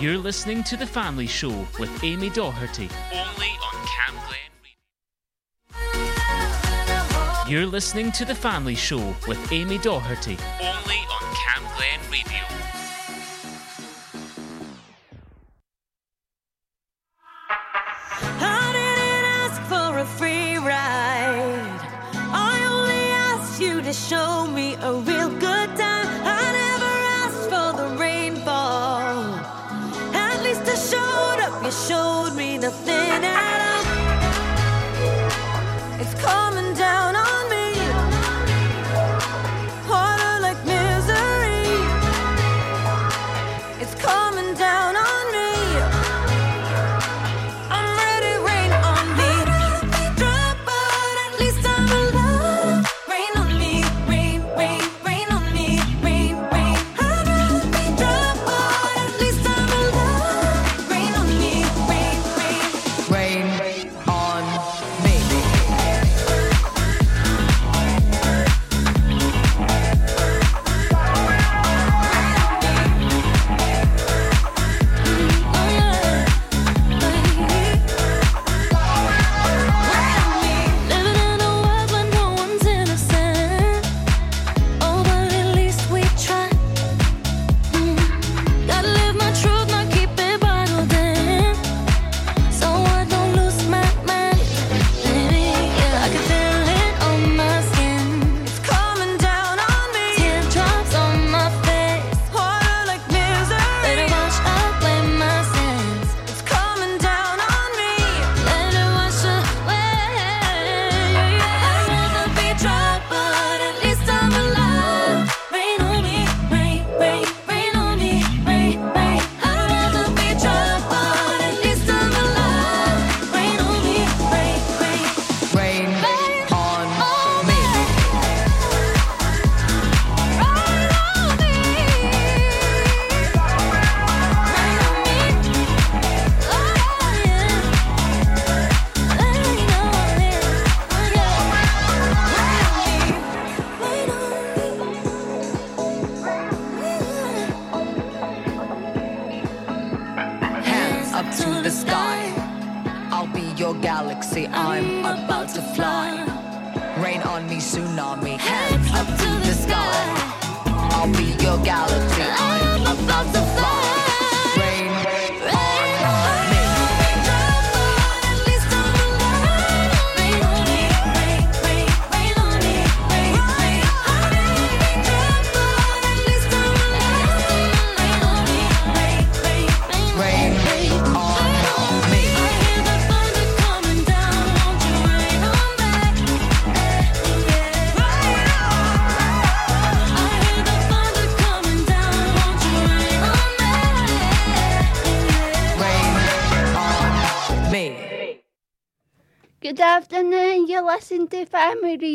You're listening to The Family Show with Amy Doherty, only on Camglen Radio. You're listening to The Family Show with Amy Doherty, only on Cam Glen Radio. I didn't ask for a free ride. I only asked you to show me a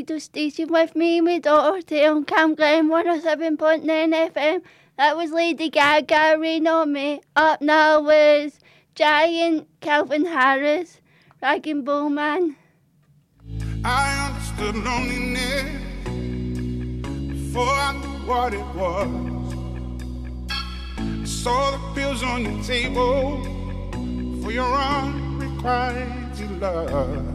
Radio Station with me, my daughter on Camglen 107.9 FM. That was Lady Gaga, Rain on Me. Up now was Giant, Calvin Harris, Rag'n'Bone Man. I understood loneliness before I knew what it was. I saw the pills on your table for your unrequited love.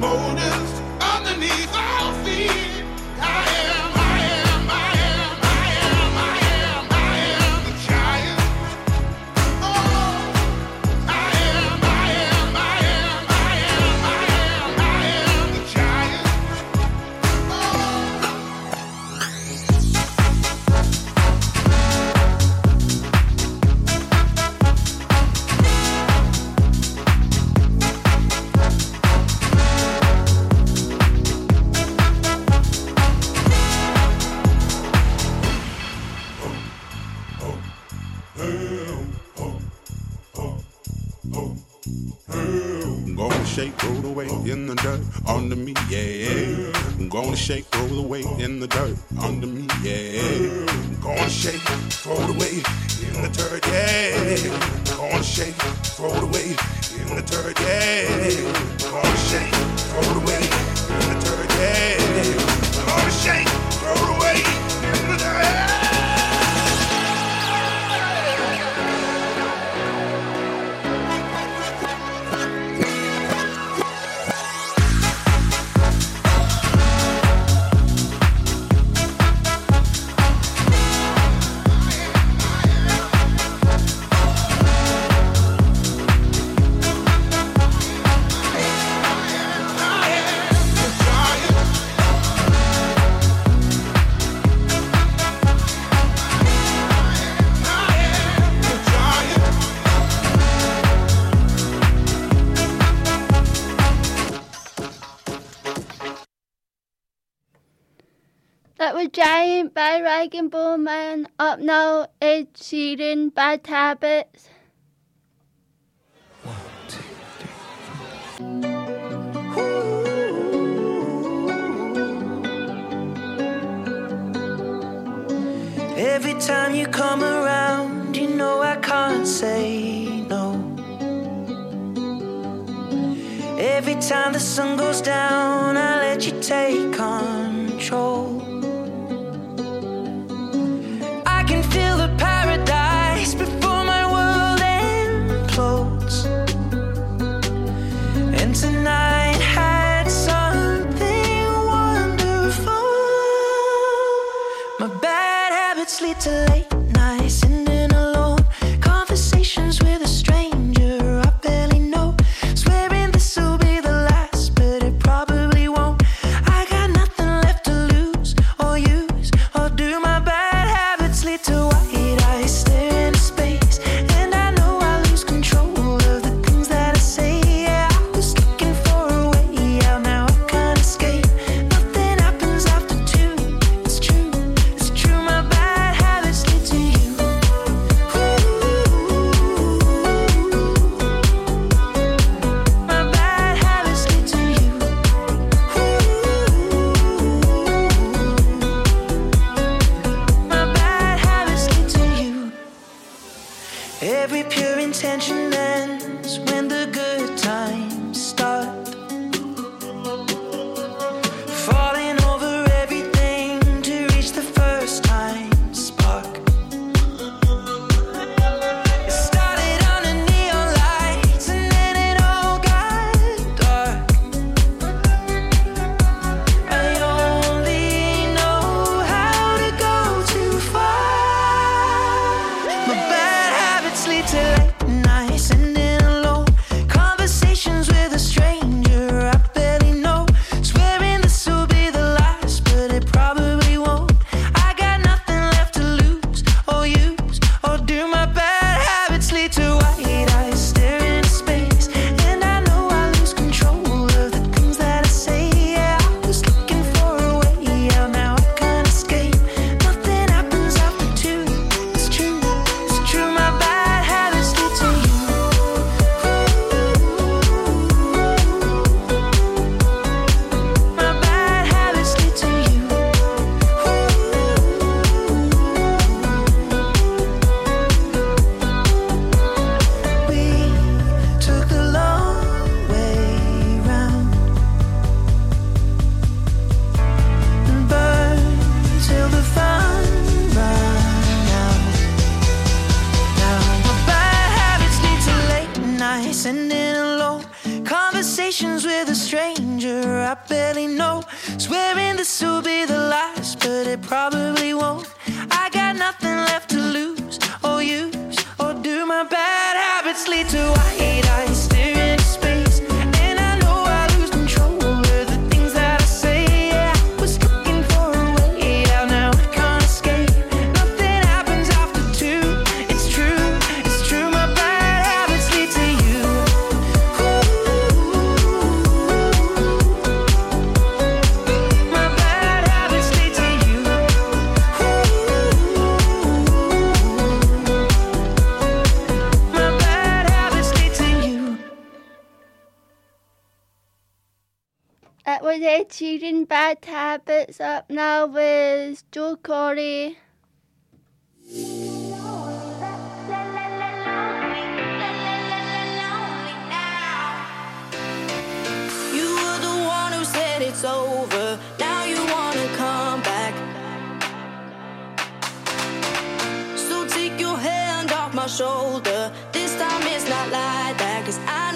motives. Rag'n'Bone Man up now It's eating bad habits. Every time you come around, you know I can't say no. Every time the sun goes down, I let you take control. back with Ed Sheeran, Bad Habits, up now with Joel Corry. it's over. Now you wanna come back. So take your hand off my shoulder. This time it's not like that, cause I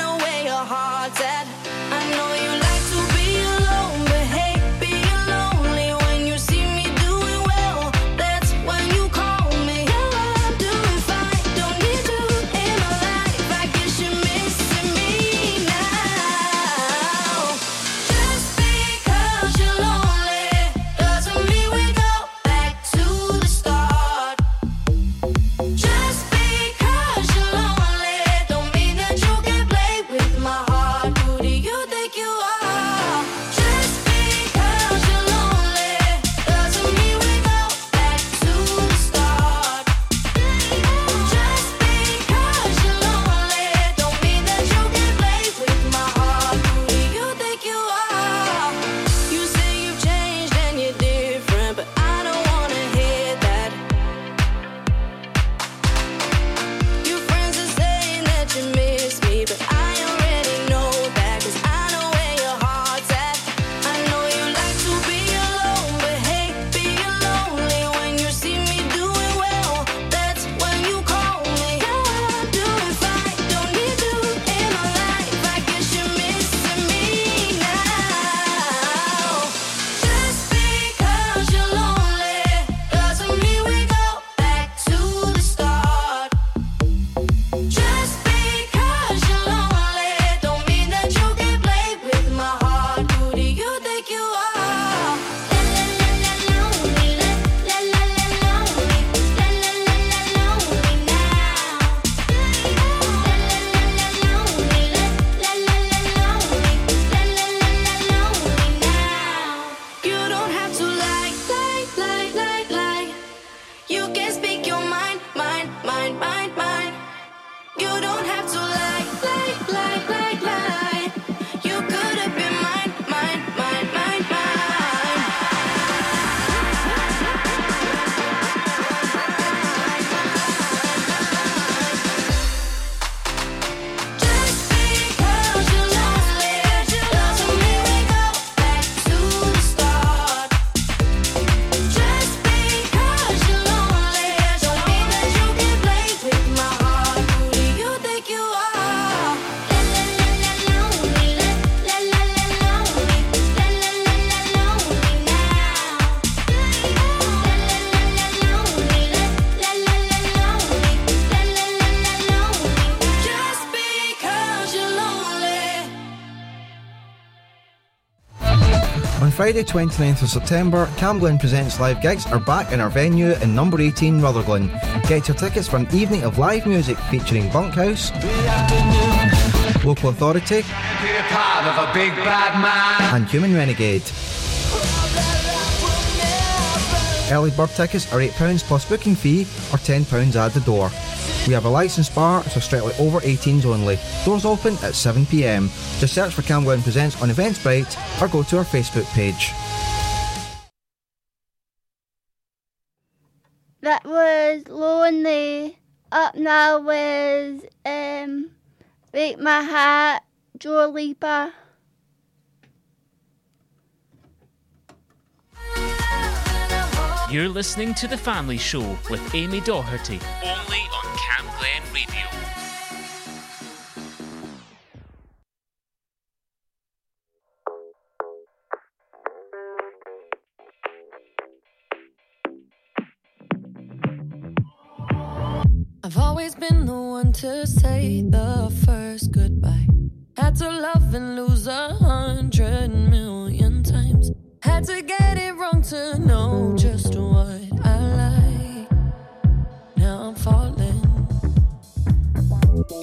Friday 29th of September, Camglen Presents Live Gigs are back in our venue in number 18 Rutherglen. Get your tickets for an evening of live music featuring Bunkhouse, Local Authority, and Human Renegade. Early bird tickets are £8 plus booking fee or £10 at the door. We have a licensed bar, so strictly over 18s only. Doors open at 7pm. Just search for Camglen Presents on Eventbrite or go to our Facebook page. That was Lonely. Up now with um, Break My Heart, Dua Lipa. You're listening to The Family Show with Amy Doherty. Only on Radio. I've always been the one to say the first goodbye. Had to love and lose a hundred million times. Had to get it wrong to know just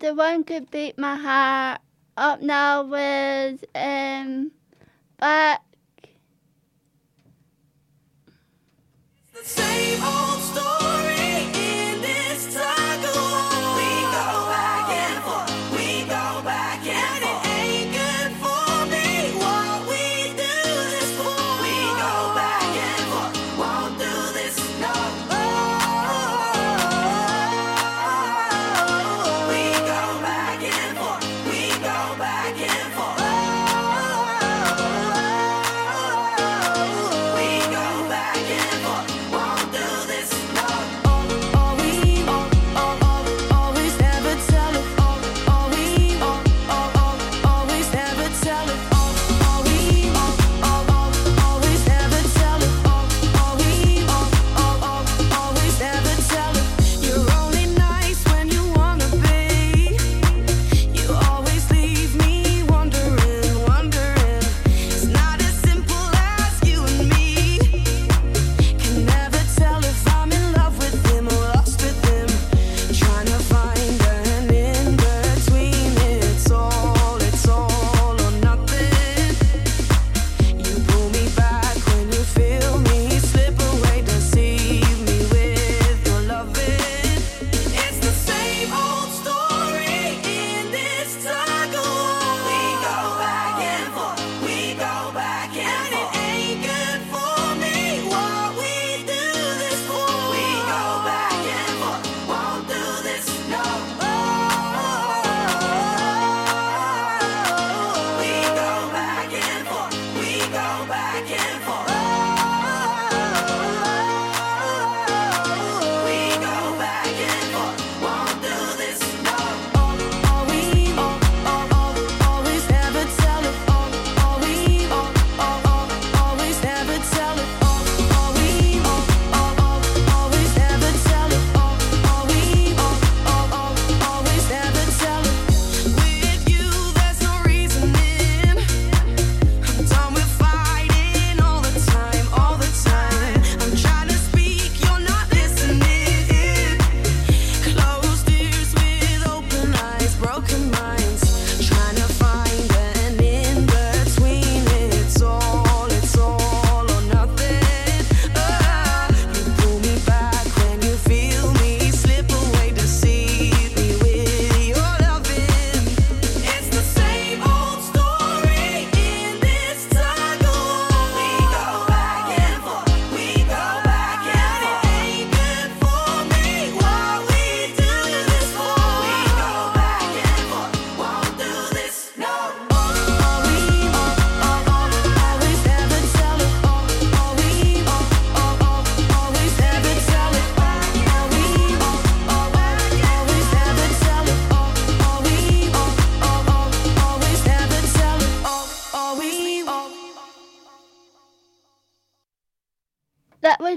the one could beat my heart. Up now with um, back. It's the same old story.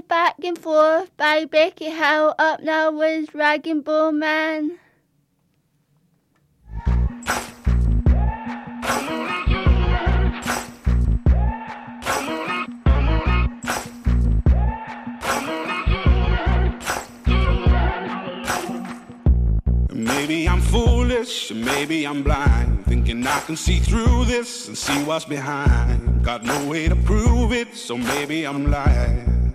Back and Forth by Becky Hill. Up now Rag and Bone Man. Maybe I'm foolish, maybe I'm blind, thinking I can see through this and see what's behind. Got no way to prove it, so maybe I'm lying.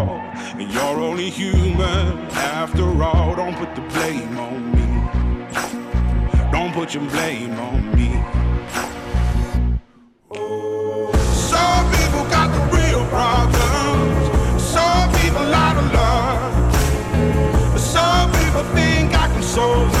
Only human after all. Don't put the blame on me. Don't put your blame on me. Some people got the real problems. Some people out of. Some people think I can solve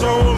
think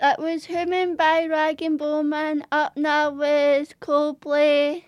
That was Human by Rag and Bone Man. Up now was Coldplay.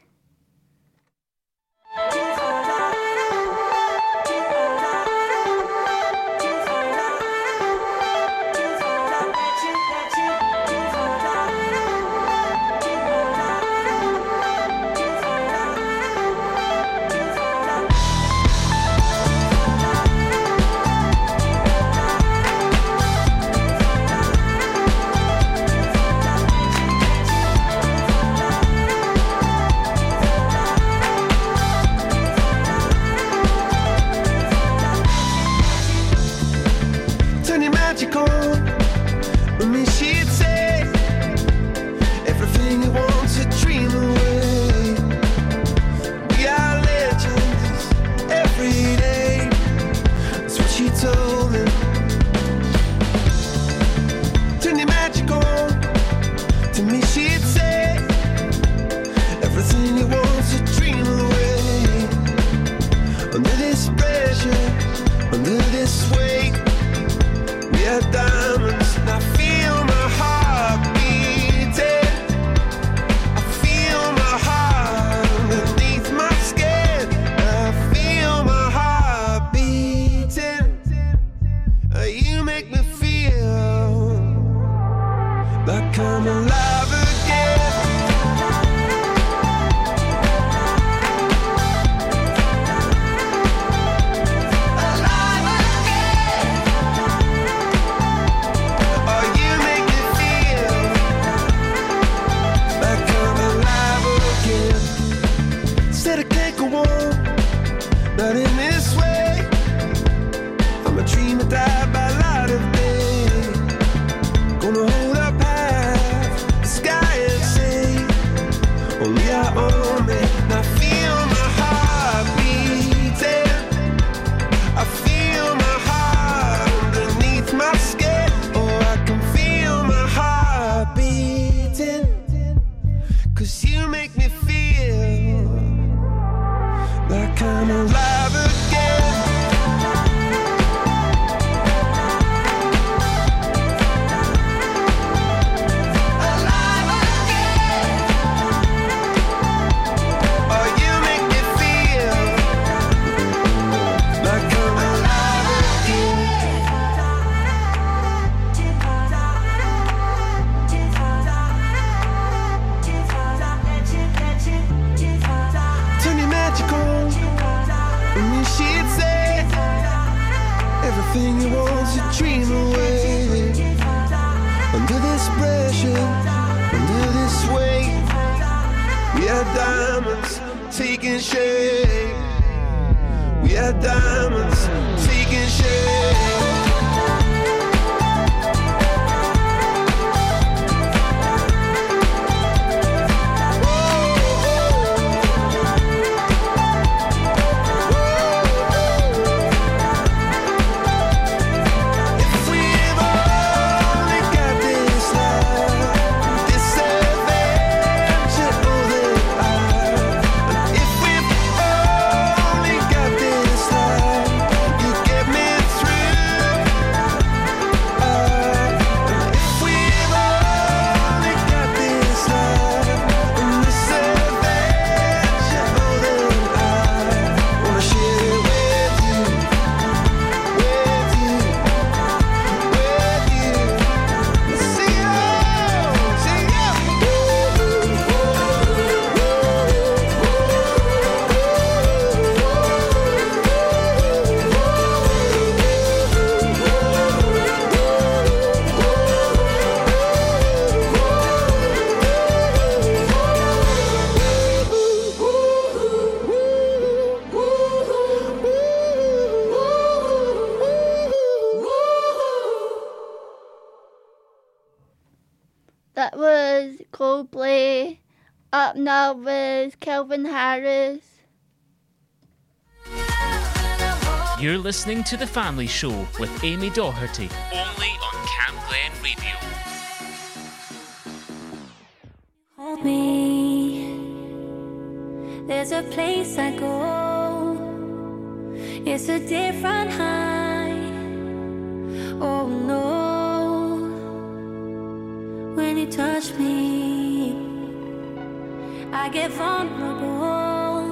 Calvin Harris. You're listening to The Family Show with Amy Doherty, only on Cam Glen Radio. Hold me. There's a place I go. It's a different high. Oh no. When you touch me. I get vulnerable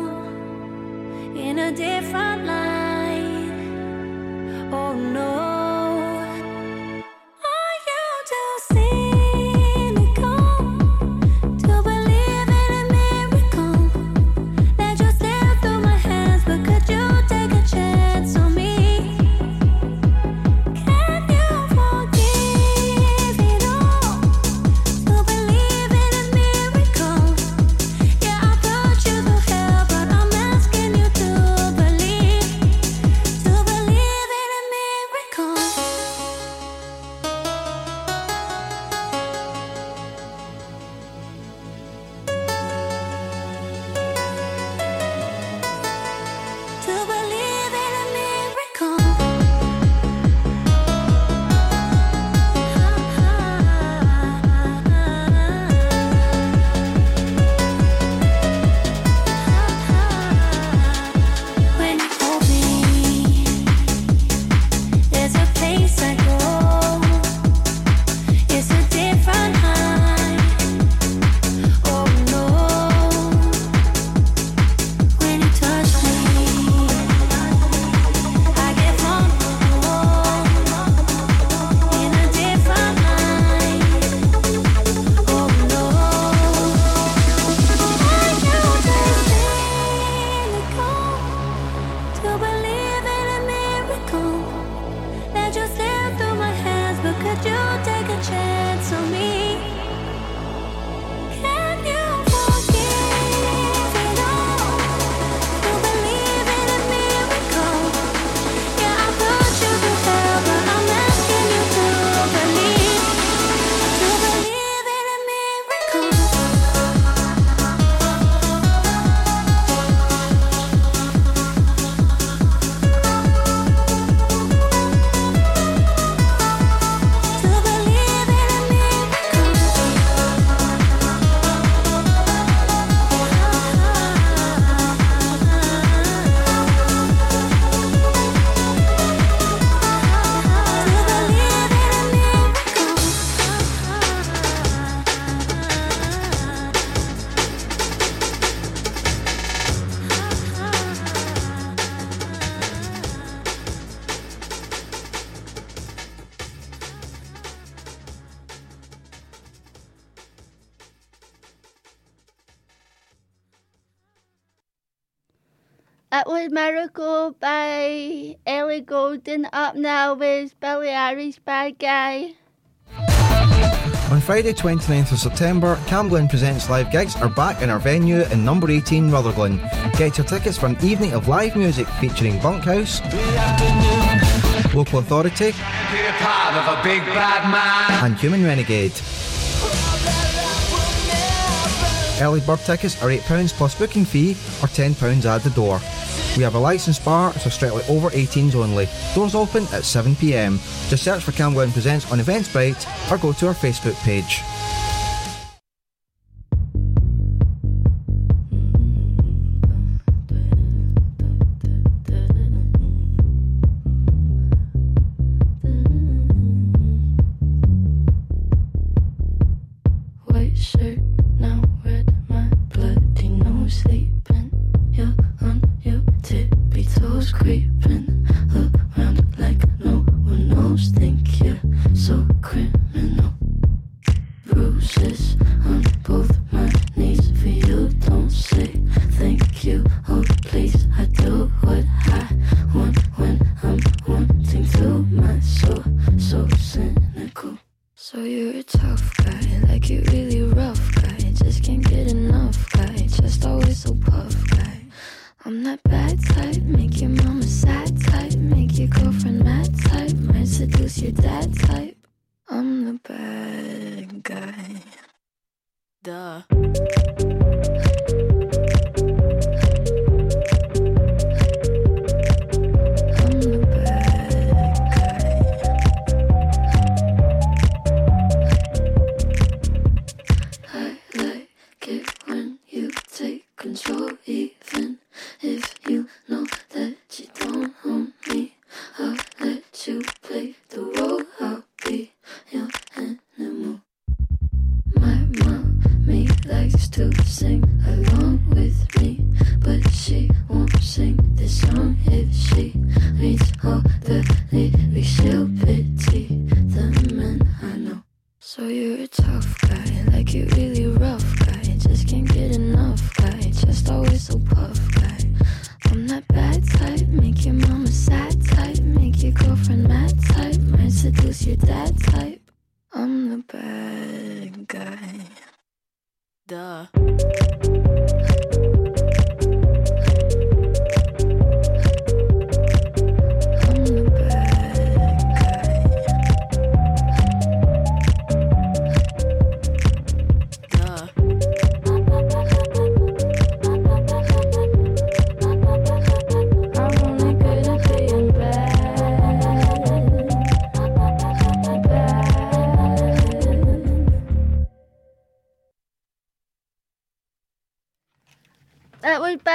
in a different light. Oh no. It was Miracle by Ellie Goulding. Up now with Billie Eilish Bad Guy. On Friday, 29th of September, Camglen Presents Live Gigs are back in our venue in number 18 Rutherglen. Get your tickets for an evening of live music featuring Bunkhouse, Local Authority, and Human Renegade. Early bird tickets are £8 plus booking fee or £10 at the door. We have a licensed bar, so strictly over 18s only. Doors open at 7pm. Just search for Camglen Presents on Eventbrite or go to our Facebook page.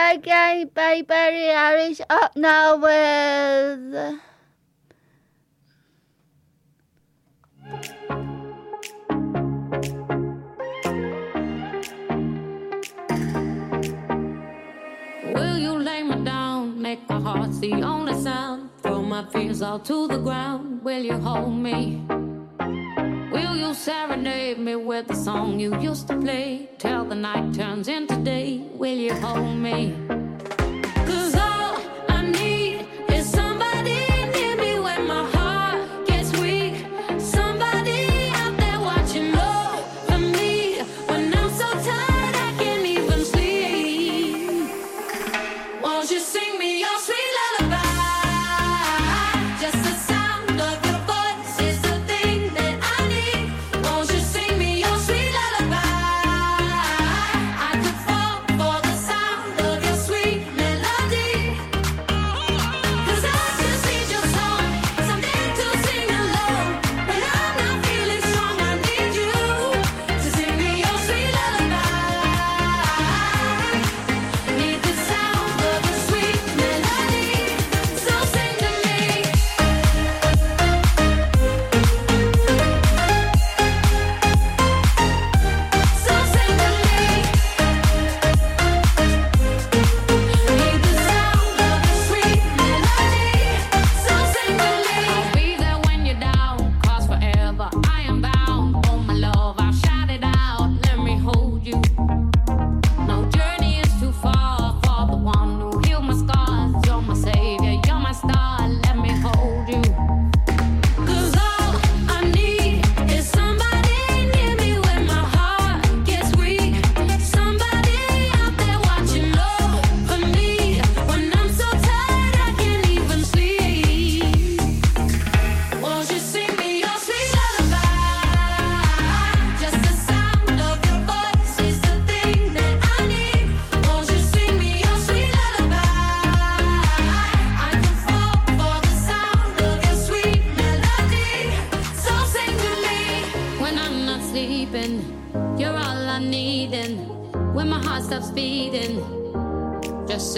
That was Bad Guy by Barry Harris. Up oh, now with. Will you lay me down? Make my heart the only sound. Throw my fears all to the ground. Will you hold me? You serenade me with the song you used to play? Till the night turns into day. Will you hold me?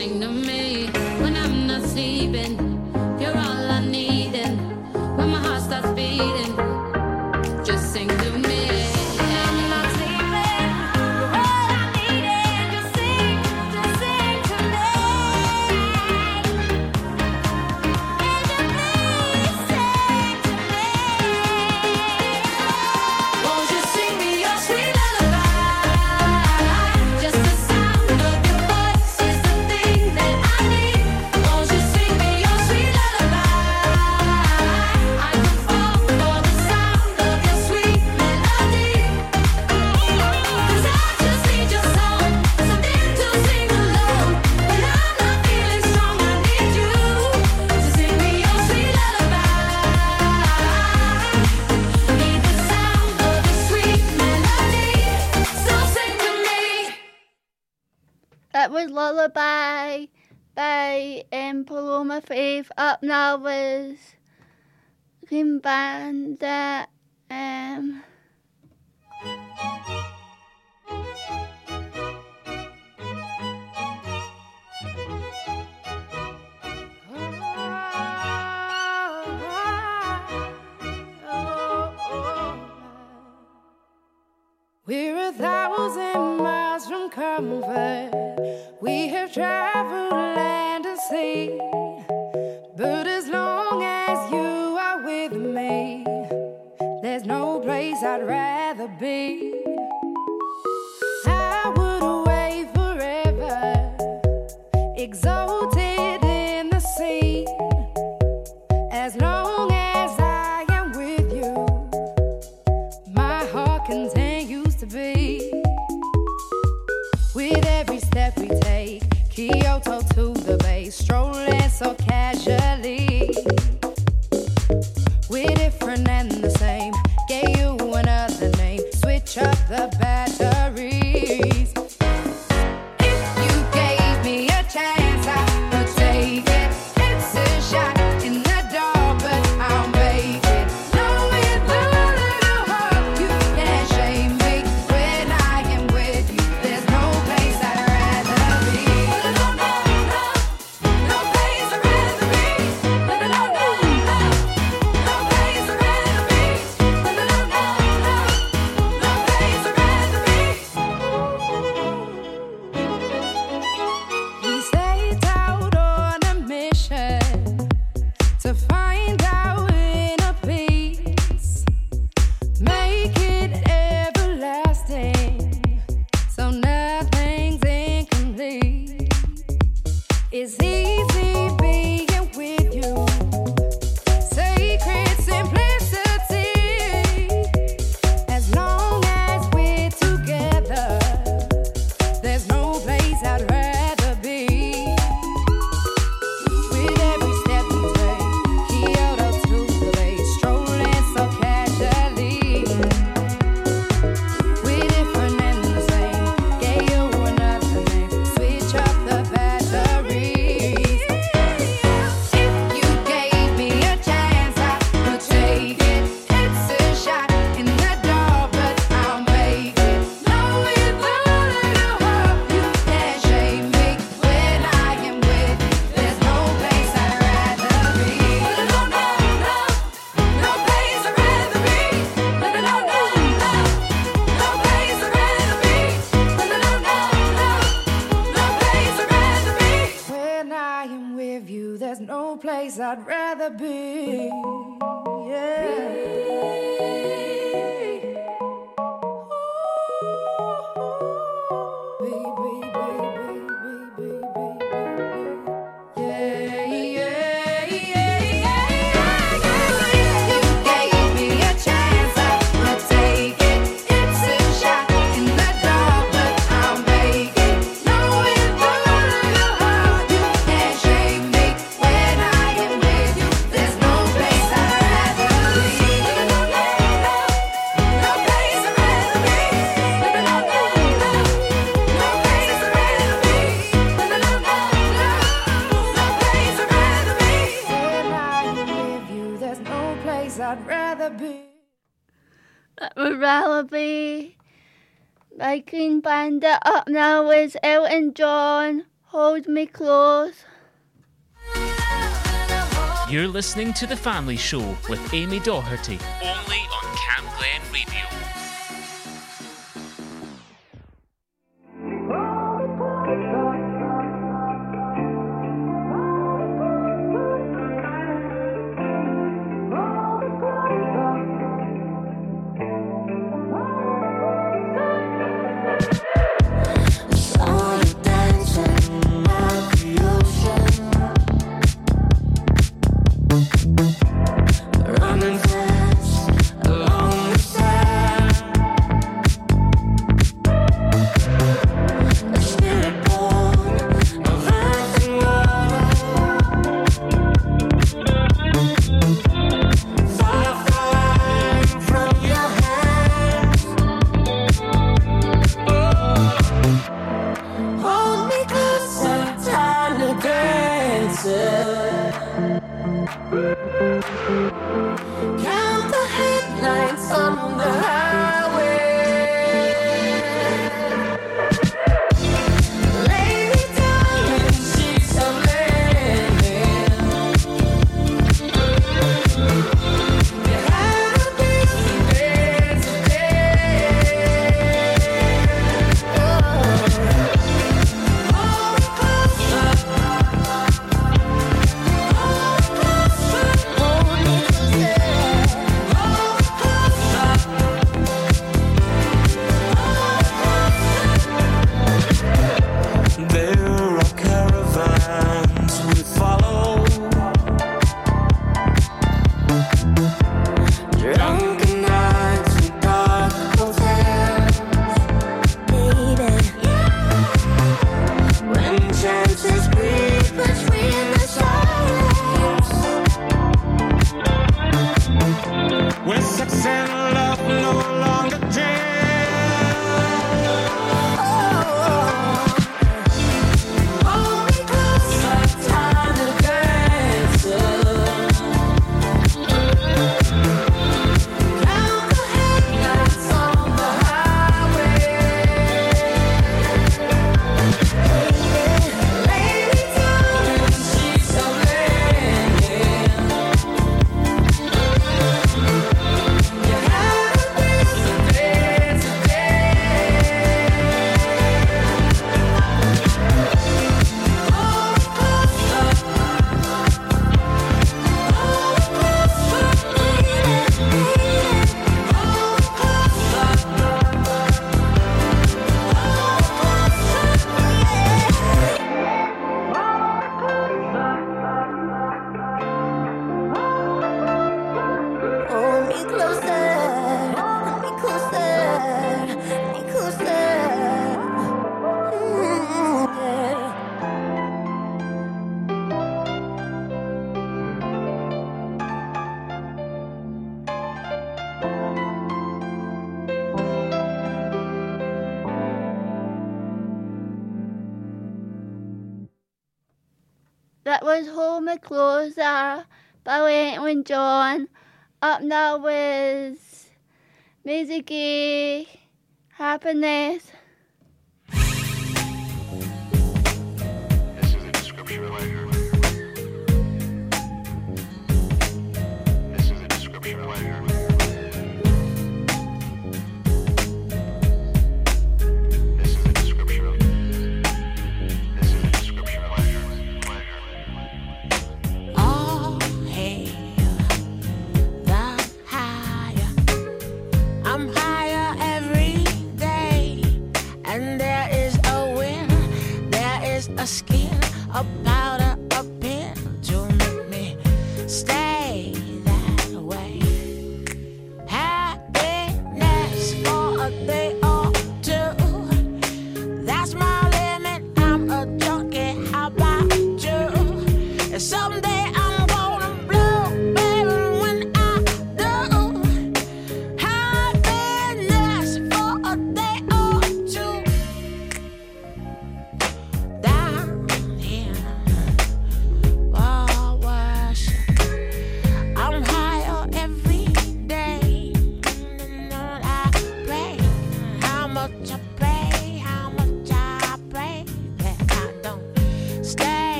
sing no Kim banda, We're a thousand miles from comfort. We have traveled land and sea, but as long as I'd rather be. and John, hold me close. You're listening to The Family Show with Amy Doherty, only on Cam Glen Radio. Up now with music, Happiness.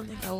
don't think I.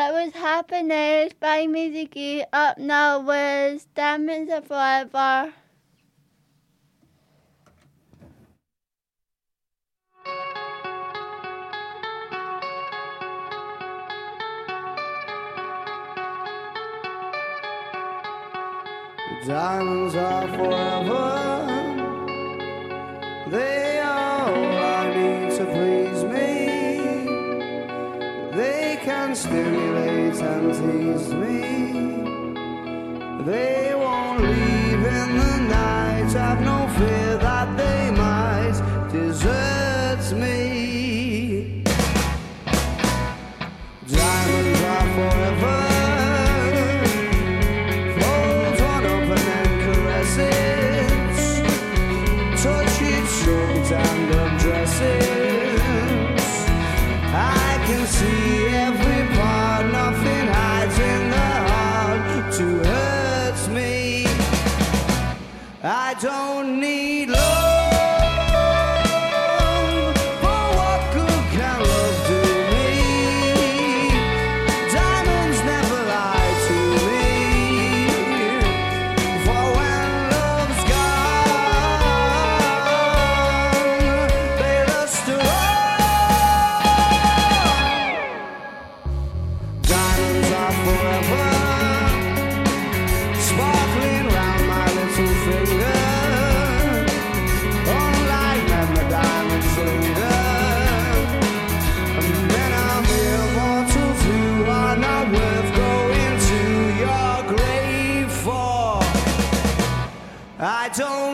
That was Happiness by Mizuki. Up now was Diamonds Are Forever. Diamonds are forever. They They won't leave in the night. I've no don't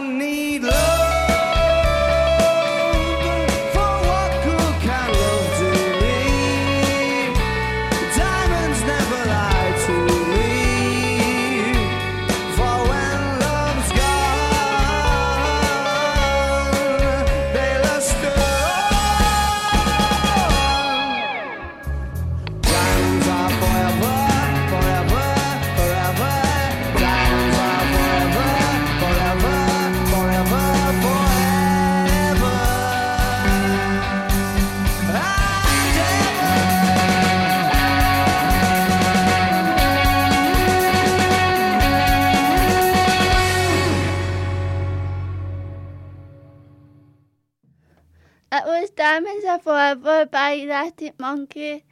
Elastic Monkey.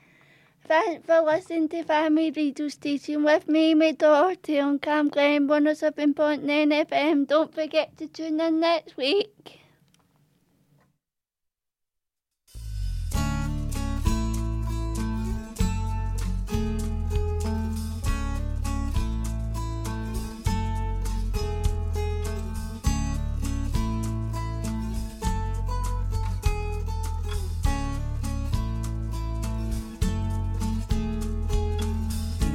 Thanks for listening to Family Radio Station with me, my daughter on Camglen 107.9 FM. Don't forget to tune in next week.